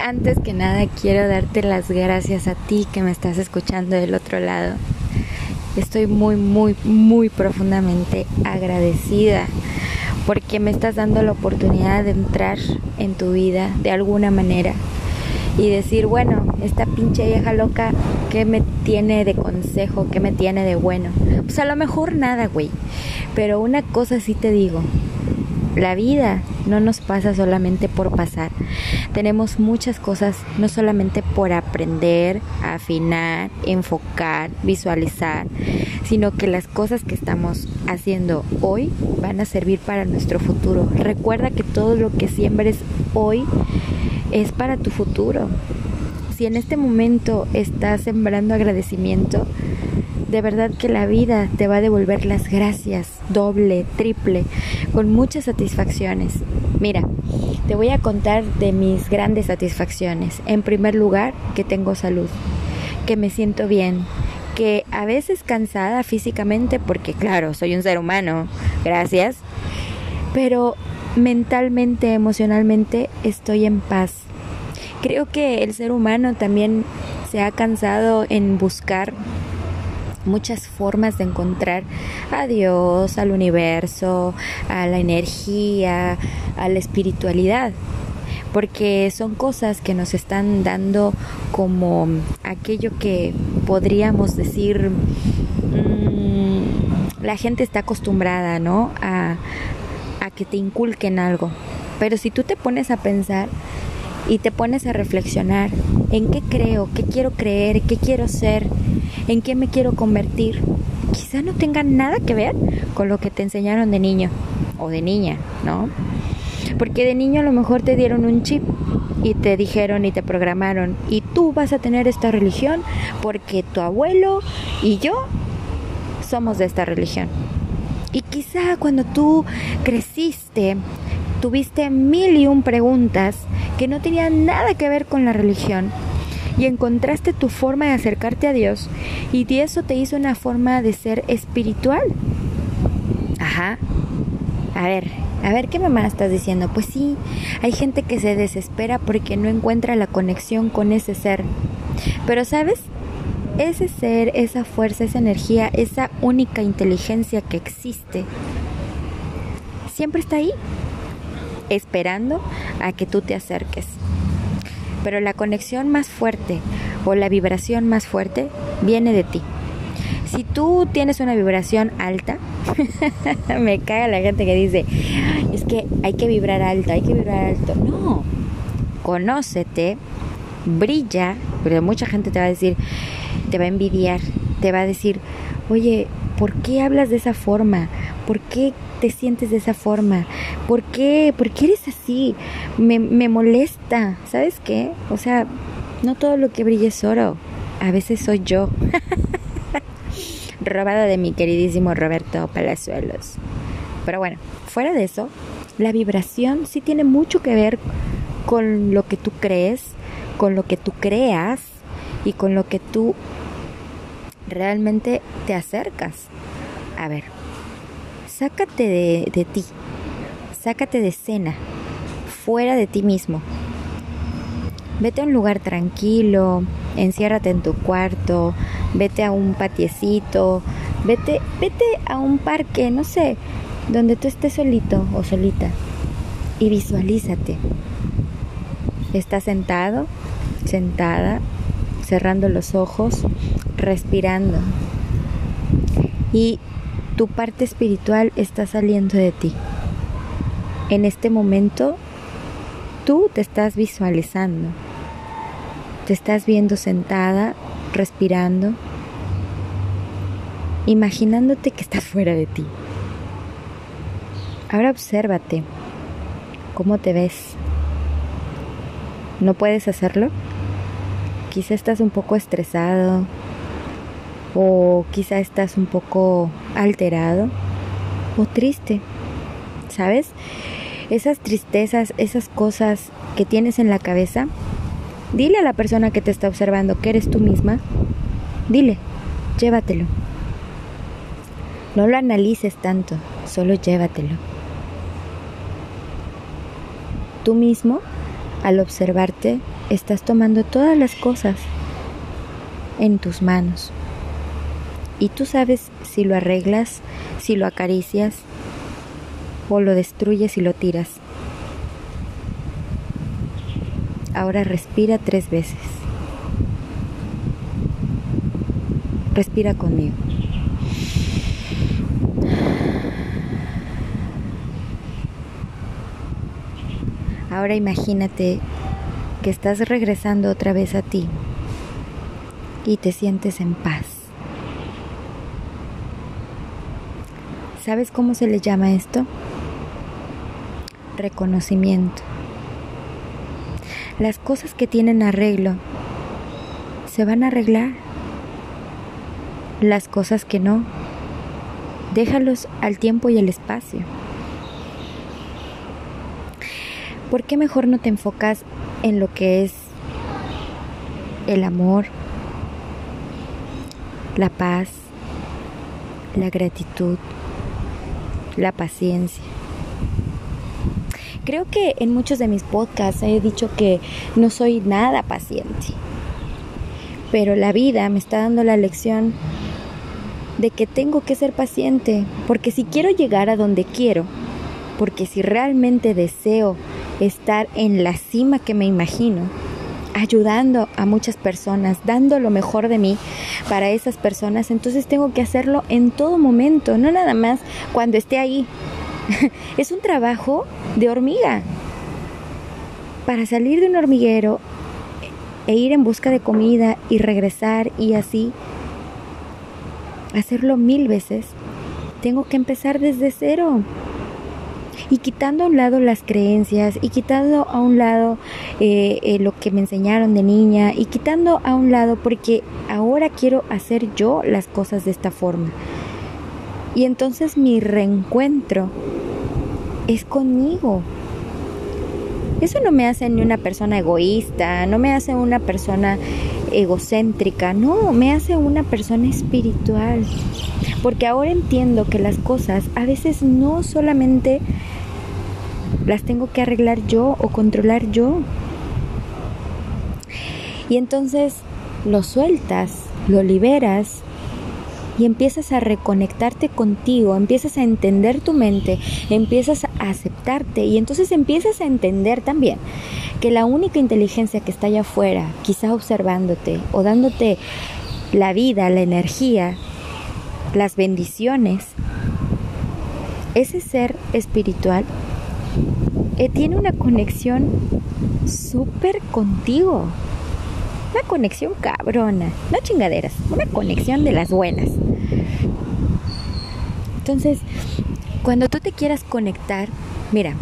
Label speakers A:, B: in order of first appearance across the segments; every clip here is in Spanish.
A: Antes que nada quiero darte las gracias a ti que me estás escuchando del otro lado. Estoy muy, muy, muy profundamente agradecida porque me estás dando la oportunidad de entrar en tu vida de alguna manera y decir, bueno, esta pinche vieja loca, ¿qué me tiene de consejo? ¿Qué me tiene de bueno? Pues a lo mejor nada, güey. Pero una cosa sí te digo, la vida no nos pasa solamente por pasar. Tenemos muchas cosas, no solamente por aprender, afinar, enfocar, visualizar, sino que las cosas que estamos haciendo hoy van a servir para nuestro futuro. Recuerda que todo lo que siembres hoy es para tu futuro. Si en este momento estás sembrando agradecimiento, de verdad que la vida te va a devolver las gracias doble, triple, con muchas satisfacciones. Mira, te voy a contar de mis grandes satisfacciones. En primer lugar, que tengo salud, que me siento bien, que a veces cansada físicamente, porque claro, soy un ser humano, gracias, pero mentalmente, emocionalmente estoy en paz. Creo que el ser humano también se ha cansado en buscar muchas formas de encontrar a Dios, al universo, a la energía, a la espiritualidad porque son cosas que nos están dando como aquello que podríamos decir mm, la gente está acostumbrada no a, a que te inculquen algo. Pero si tú te pones a pensar y te pones a reflexionar en qué creo, qué quiero creer, qué quiero ser, en qué me quiero convertir, quizá no tenga nada que ver con lo que te enseñaron de niño o de niña, ¿no? Porque de niño a lo mejor te dieron un chip y te dijeron y te programaron y tú vas a tener esta religión porque tu abuelo y yo somos de esta religión. Y quizá cuando tú creciste, tuviste mil y un preguntas que no tenían nada que ver con la religión y encontraste tu forma de acercarte a Dios y eso te hizo una forma de ser espiritual. Ajá. A ver, a ver, ¿qué mamá estás diciendo? Pues sí, hay gente que se desespera porque no encuentra la conexión con ese ser. Pero sabes, ese ser, esa fuerza, esa energía, esa única inteligencia que existe, siempre está ahí, esperando a que tú te acerques. Pero la conexión más fuerte o la vibración más fuerte viene de ti. Si tú tienes una vibración alta, me caga la gente que dice, es que hay que vibrar alto, hay que vibrar alto. No, conócete, brilla, pero mucha gente te va a decir, te va a envidiar, te va a decir, oye, ¿por qué hablas de esa forma? ¿Por qué te sientes de esa forma? ¿Por qué? ¿Por qué eres así? Me, me molesta. ¿Sabes qué? O sea, no todo lo que brilla es oro. A veces soy yo. Robada de mi queridísimo Roberto Palazuelos. Pero bueno, fuera de eso, la vibración sí tiene mucho que ver con lo que tú crees, con lo que tú creas y con lo que tú realmente te acercas. A ver, sácate de, de ti, sácate de escena, fuera de ti mismo. Vete a un lugar tranquilo, enciérrate en tu cuarto, vete a un patiecito, vete, vete a un parque, no sé, donde tú estés solito o solita y visualízate. Estás sentado, sentada, cerrando los ojos, respirando. Y tu parte espiritual está saliendo de ti. En este momento, tú te estás visualizando. Te estás viendo sentada, respirando, imaginándote que estás fuera de ti. Ahora obsérvate. ¿Cómo te ves? ¿No puedes hacerlo? Quizá estás un poco estresado, o quizá estás un poco alterado o triste, ¿sabes? Esas tristezas, esas cosas que tienes en la cabeza, dile a la persona que te está observando que eres tú misma, dile, llévatelo. No lo analices tanto, solo llévatelo. Tú mismo, al observarte, estás tomando todas las cosas en tus manos. Y tú sabes si lo arreglas, si lo acaricias o lo destruyes y lo tiras. Ahora respira tres veces. Respira conmigo. Ahora imagínate que estás regresando otra vez a ti y te sientes en paz. ¿Sabes cómo se le llama esto? Reconocimiento. Las cosas que tienen arreglo se van a arreglar. Las cosas que no, déjalos al tiempo y el espacio. ¿Por qué mejor no te enfocas en lo que es el amor, la paz, la gratitud, la paciencia? Creo que en muchos de mis podcasts he dicho que no soy nada paciente, pero la vida me está dando la lección de que tengo que ser paciente, porque si quiero llegar a donde quiero, porque si realmente deseo estar en la cima que me imagino, ayudando a muchas personas, dando lo mejor de mí para esas personas, entonces tengo que hacerlo en todo momento, no nada más cuando esté ahí. es un trabajo de hormiga. Para salir de un hormiguero e ir en busca de comida y regresar y así hacerlo mil veces, tengo que empezar desde cero y quitando a un lado las creencias y quitando a un lado eh, eh, lo que me enseñaron de niña y quitando a un lado porque ahora quiero hacer yo las cosas de esta forma. Y entonces mi reencuentro es conmigo. Eso no me hace ni una persona egoísta, no me hace una persona egocéntrica, no, me hace una persona espiritual. Porque ahora entiendo que las cosas a veces no solamente las tengo que arreglar yo o controlar yo. Y entonces lo sueltas, lo liberas y empiezas a reconectarte contigo, empiezas a entender tu mente, empiezas a aceptarte y entonces empiezas a entender también que la única inteligencia que está allá afuera, quizá observándote o dándote la vida, la energía, las bendiciones, ese ser espiritual eh, tiene una conexión súper contigo. Una conexión cabrona, no chingaderas, una conexión de las buenas. Entonces, cuando tú te quieras conectar, mira,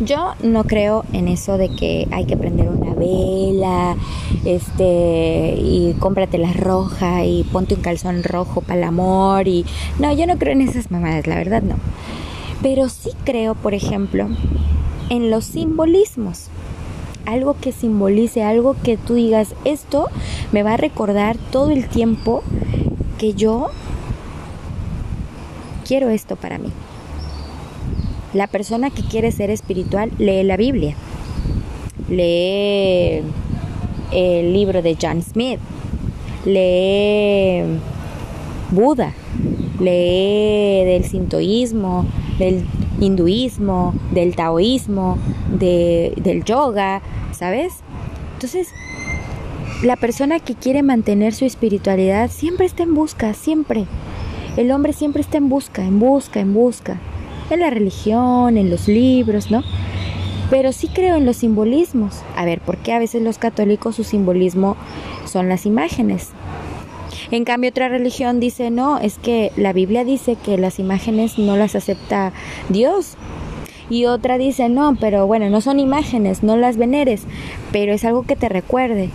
A: yo no creo en eso de que hay que prender una vela, este, y cómprate la roja y ponte un calzón rojo para el amor y no, yo no creo en esas mamadas, la verdad no. Pero sí creo, por ejemplo, en los simbolismos. Algo que simbolice, algo que tú digas, esto me va a recordar todo el tiempo que yo quiero esto para mí. La persona que quiere ser espiritual lee la Biblia, lee el libro de John Smith, lee Buda, lee del sintoísmo, del hinduismo, del taoísmo, del yoga, ¿sabes? Entonces, la persona que quiere mantener su espiritualidad siempre está en busca, siempre. El hombre siempre está en busca, en busca, en busca. En la religión, en los libros, ¿no? Pero sí creo en los simbolismos. A ver, ¿por qué a veces los católicos su simbolismo son las imágenes? En cambio, otra religión dice, no, es que la Biblia dice que las imágenes no las acepta Dios. Y otra dice, no, pero bueno, no son imágenes, no las veneres, pero es algo que te recuerde.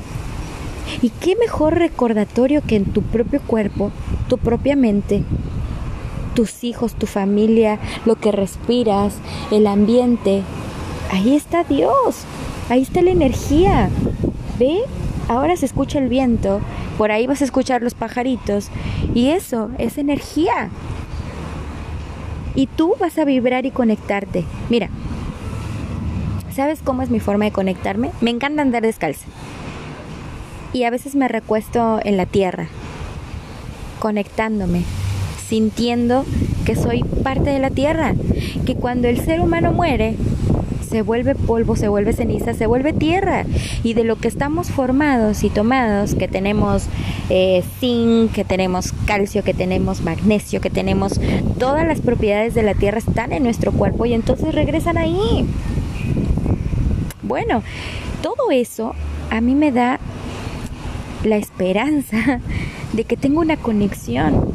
A: ¿Y qué mejor recordatorio que en tu propio cuerpo, tu propia mente, tus hijos, tu familia, lo que respiras, el ambiente? Ahí está Dios, ahí está la energía. ¿Ve? Ahora se escucha el viento por ahí vas a escuchar los pajaritos y eso es energía. Y tú vas a vibrar y conectarte. Mira, ¿Sabes cómo es mi forma de conectarme? Me encanta andar descalza. Y a veces me recuesto en la tierra, conectándome, sintiendo que soy parte de la tierra, que cuando el ser humano muere, se vuelve polvo, se vuelve ceniza, se vuelve tierra. Y de lo que estamos formados y tomados, que tenemos eh, zinc, que tenemos calcio, que tenemos magnesio, que tenemos todas las propiedades de la tierra están en nuestro cuerpo y entonces regresan ahí. Bueno, todo eso a mí me da la esperanza de que tengo una conexión.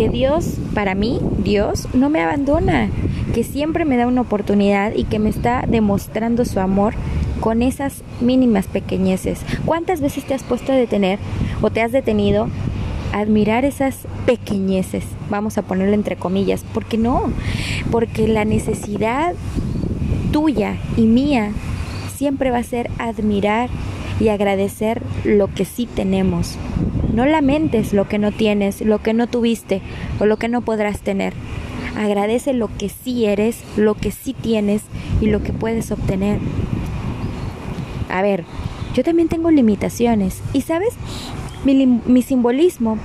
A: Que Dios, para mí, Dios no me abandona, que siempre me da una oportunidad y que me está demostrando su amor con esas mínimas pequeñeces. ¿Cuántas veces te has puesto a detener o te has detenido a admirar esas pequeñeces? Vamos a ponerlo entre comillas, porque no, porque la necesidad tuya y mía siempre va a ser admirar y agradecer lo que sí tenemos. No lamentes lo que no tienes, lo que no tuviste o lo que no podrás tener. Agradece lo que sí eres, lo que sí tienes y lo que puedes obtener. A ver, yo también tengo limitaciones. Y sabes, mi, simbolismo,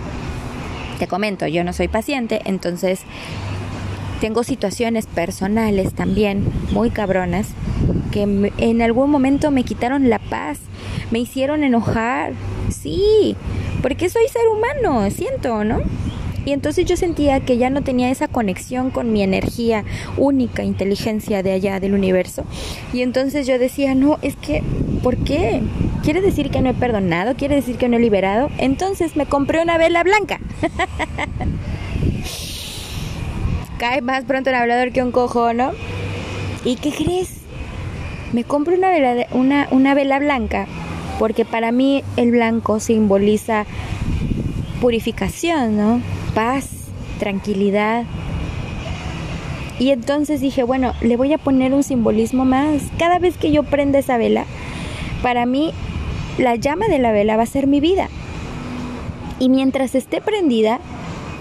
A: te comento, yo no soy paciente, entonces tengo situaciones personales también muy cabronas que en algún momento me quitaron la paz, me hicieron enojar. Sí, porque soy ser humano, siento, ¿no? Y entonces yo sentía que ya no tenía esa conexión con mi energía única, inteligencia de allá del universo. Y entonces yo decía, no, es que, ¿por qué? ¿Quiere decir que no he perdonado? ¿Quiere decir que no he liberado? Entonces me compré una vela blanca. Cae más pronto un hablador que un cojo, ¿no? ¿Y qué crees? Me compro una vela, una, una vela blanca porque para mí el blanco simboliza purificación, ¿no? paz, tranquilidad. Y entonces dije, bueno, le voy a poner un simbolismo más. Cada vez que yo prenda esa vela, para mí la llama de la vela va a ser mi vida. Y mientras esté prendida,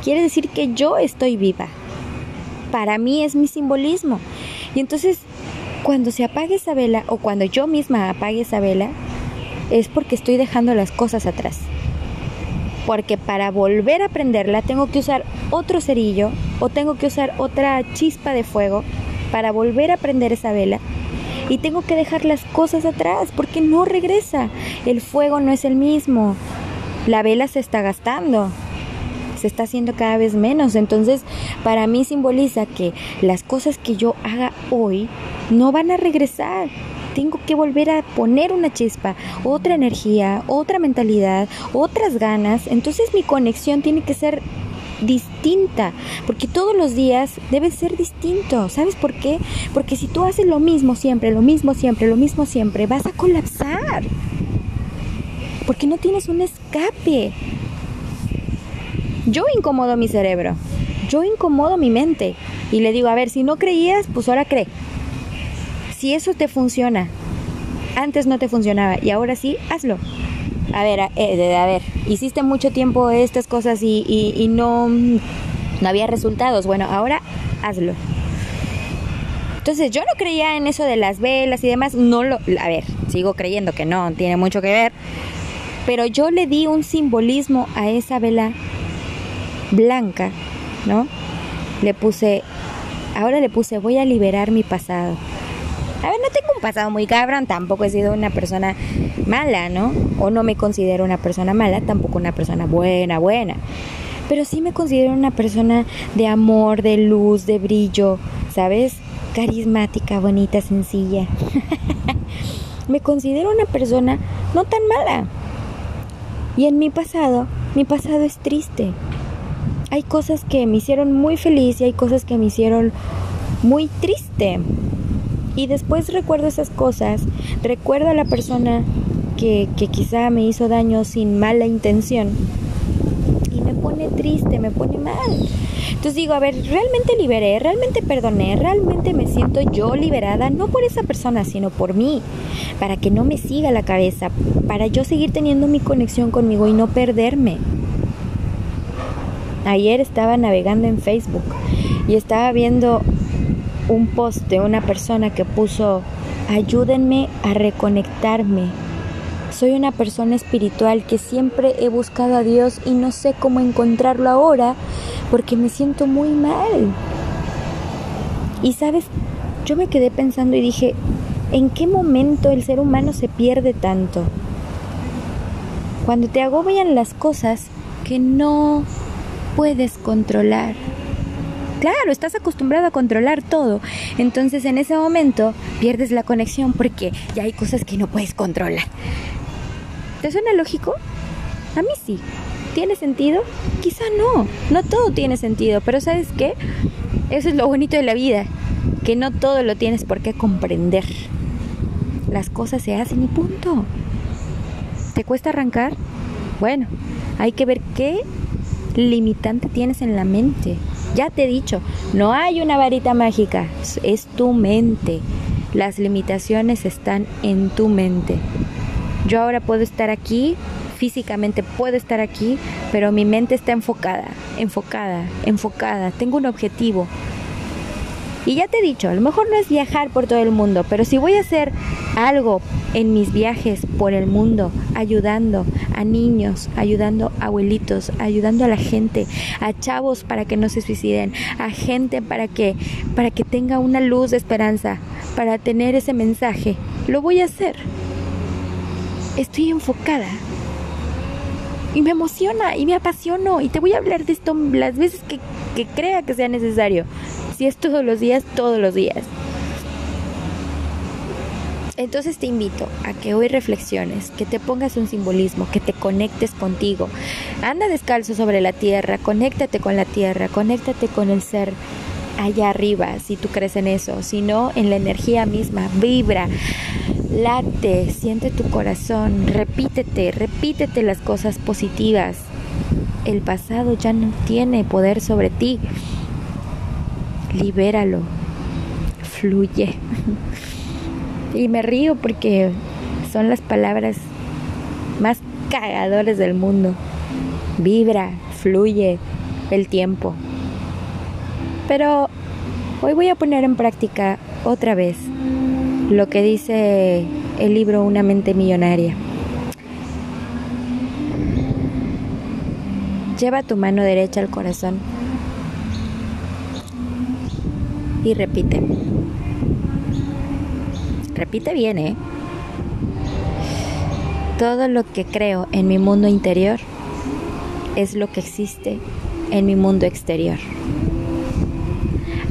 A: quiere decir que yo estoy viva. Para mí es mi simbolismo. Y entonces, cuando se apague esa vela o cuando yo misma apague esa vela, es porque estoy dejando las cosas atrás porque para volver a prenderla tengo que usar otro cerillo o tengo que usar otra chispa de fuego para volver a prender esa vela y tengo que dejar las cosas atrás porque no regresa. El fuego no es el mismo. La vela se está gastando. Se está haciendo cada vez menos. Entonces, para mí simboliza que las cosas que yo haga hoy no van a regresar tengo que volver a poner una chispa, otra energía, otra mentalidad, otras ganas. Entonces mi conexión tiene que ser distinta, porque todos los días debe ser distinto. ¿Sabes por qué? Porque si tú haces lo mismo siempre, lo mismo siempre, lo mismo siempre, vas a colapsar. Porque no tienes un escape. Yo incomodo mi cerebro, yo incomodo mi mente y le digo, a ver, si no creías, pues ahora cree si eso te funciona, antes no te funcionaba y ahora sí, hazlo. A ver, eh, a, ver, hiciste mucho tiempo estas cosas y, no, no había resultados. Bueno, ahora hazlo. Entonces yo no creía en eso de las velas y demás, no lo, a ver, sigo creyendo que no, tiene mucho que ver, pero yo le di un simbolismo a esa vela blanca, ¿no? Le puse, ahora le puse, voy a liberar mi pasado. A ver, no tengo un pasado muy cabrón, tampoco he sido una persona mala, ¿no? O no me considero una persona mala, tampoco una persona buena, buena. Pero sí me considero una persona de amor, de luz, de brillo, ¿sabes? Carismática, bonita, sencilla. me considero una persona no tan mala. Y en mi pasado, mi pasado es triste. Hay cosas que me hicieron muy feliz y hay cosas que me hicieron muy triste. Y después recuerdo esas cosas, recuerdo a la persona que, quizá me hizo daño sin mala intención. Y me pone triste, me pone mal. Entonces digo, a ver, realmente liberé, realmente perdoné, realmente me siento yo liberada, no por esa persona, sino por mí, para que no me siga la cabeza, para yo seguir teniendo mi conexión conmigo y no perderme. Ayer estaba navegando en Facebook y estaba viendo un post de una persona que puso ayúdenme a reconectarme. Soy una persona espiritual que siempre he buscado a Dios y no sé cómo encontrarlo ahora porque me siento muy mal. Y sabes, yo me quedé pensando y dije, ¿en qué momento el ser humano se pierde tanto? Cuando te agobian las cosas que no puedes controlar. Claro, estás acostumbrado a controlar todo. Entonces en ese momento pierdes la conexión porque ya hay cosas que no puedes controlar. ¿Te suena lógico? A mí sí. ¿Tiene sentido? Quizá no. No todo tiene sentido, pero ¿sabes qué? Eso es lo bonito de la vida, que no todo lo tienes por qué comprender. Las cosas se hacen y punto. ¿Te cuesta arrancar? Bueno, hay que ver qué limitante tienes en la mente. Ya te he dicho, no hay una varita mágica, es tu mente. Las limitaciones están en tu mente. Yo ahora puedo estar aquí, físicamente puedo estar aquí, pero mi mente está enfocada, enfocada, enfocada. Tengo un objetivo. Y ya te he dicho, a lo mejor no es viajar por todo el mundo, pero si voy a hacer algo en mis viajes por el mundo, ayudando a niños, ayudando a abuelitos, ayudando a la gente, a chavos para que no se suiciden, a gente para que para que tenga una luz de esperanza, para tener ese mensaje, lo voy a hacer. Estoy enfocada. Y me emociona y me apasiono y te voy a hablar de esto las veces que, que crea que sea necesario. Si es todos los días, todos los días. Entonces te invito a que hoy reflexiones, que te pongas un simbolismo, que te conectes contigo. Anda descalzo sobre la tierra, conéctate con la tierra, conéctate con el ser allá arriba, si tú crees en eso, si no, en la energía misma, vibra, late, siente tu corazón, repítete, repítete las cosas positivas. El pasado ya no tiene poder sobre ti. Libéralo, fluye. Y me río porque son las palabras más cagadores del mundo. Vibra, fluye el tiempo. Pero hoy voy a poner en práctica otra vez lo que dice el libro Una mente millonaria. Lleva tu mano derecha al corazón y repite. Repite bien, ¿eh? Todo lo que creo en mi mundo interior es lo que existe en mi mundo exterior.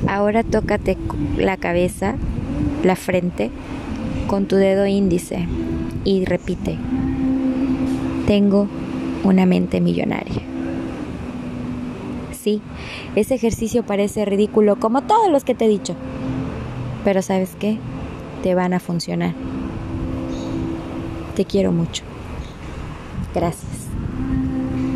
A: Ahora tócate la cabeza, la frente, con tu dedo índice y repite, tengo una mente millonaria. Sí, ese ejercicio parece ridículo como todos los que te he dicho, pero ¿sabes qué? Te van a funcionar. Te quiero mucho. Gracias.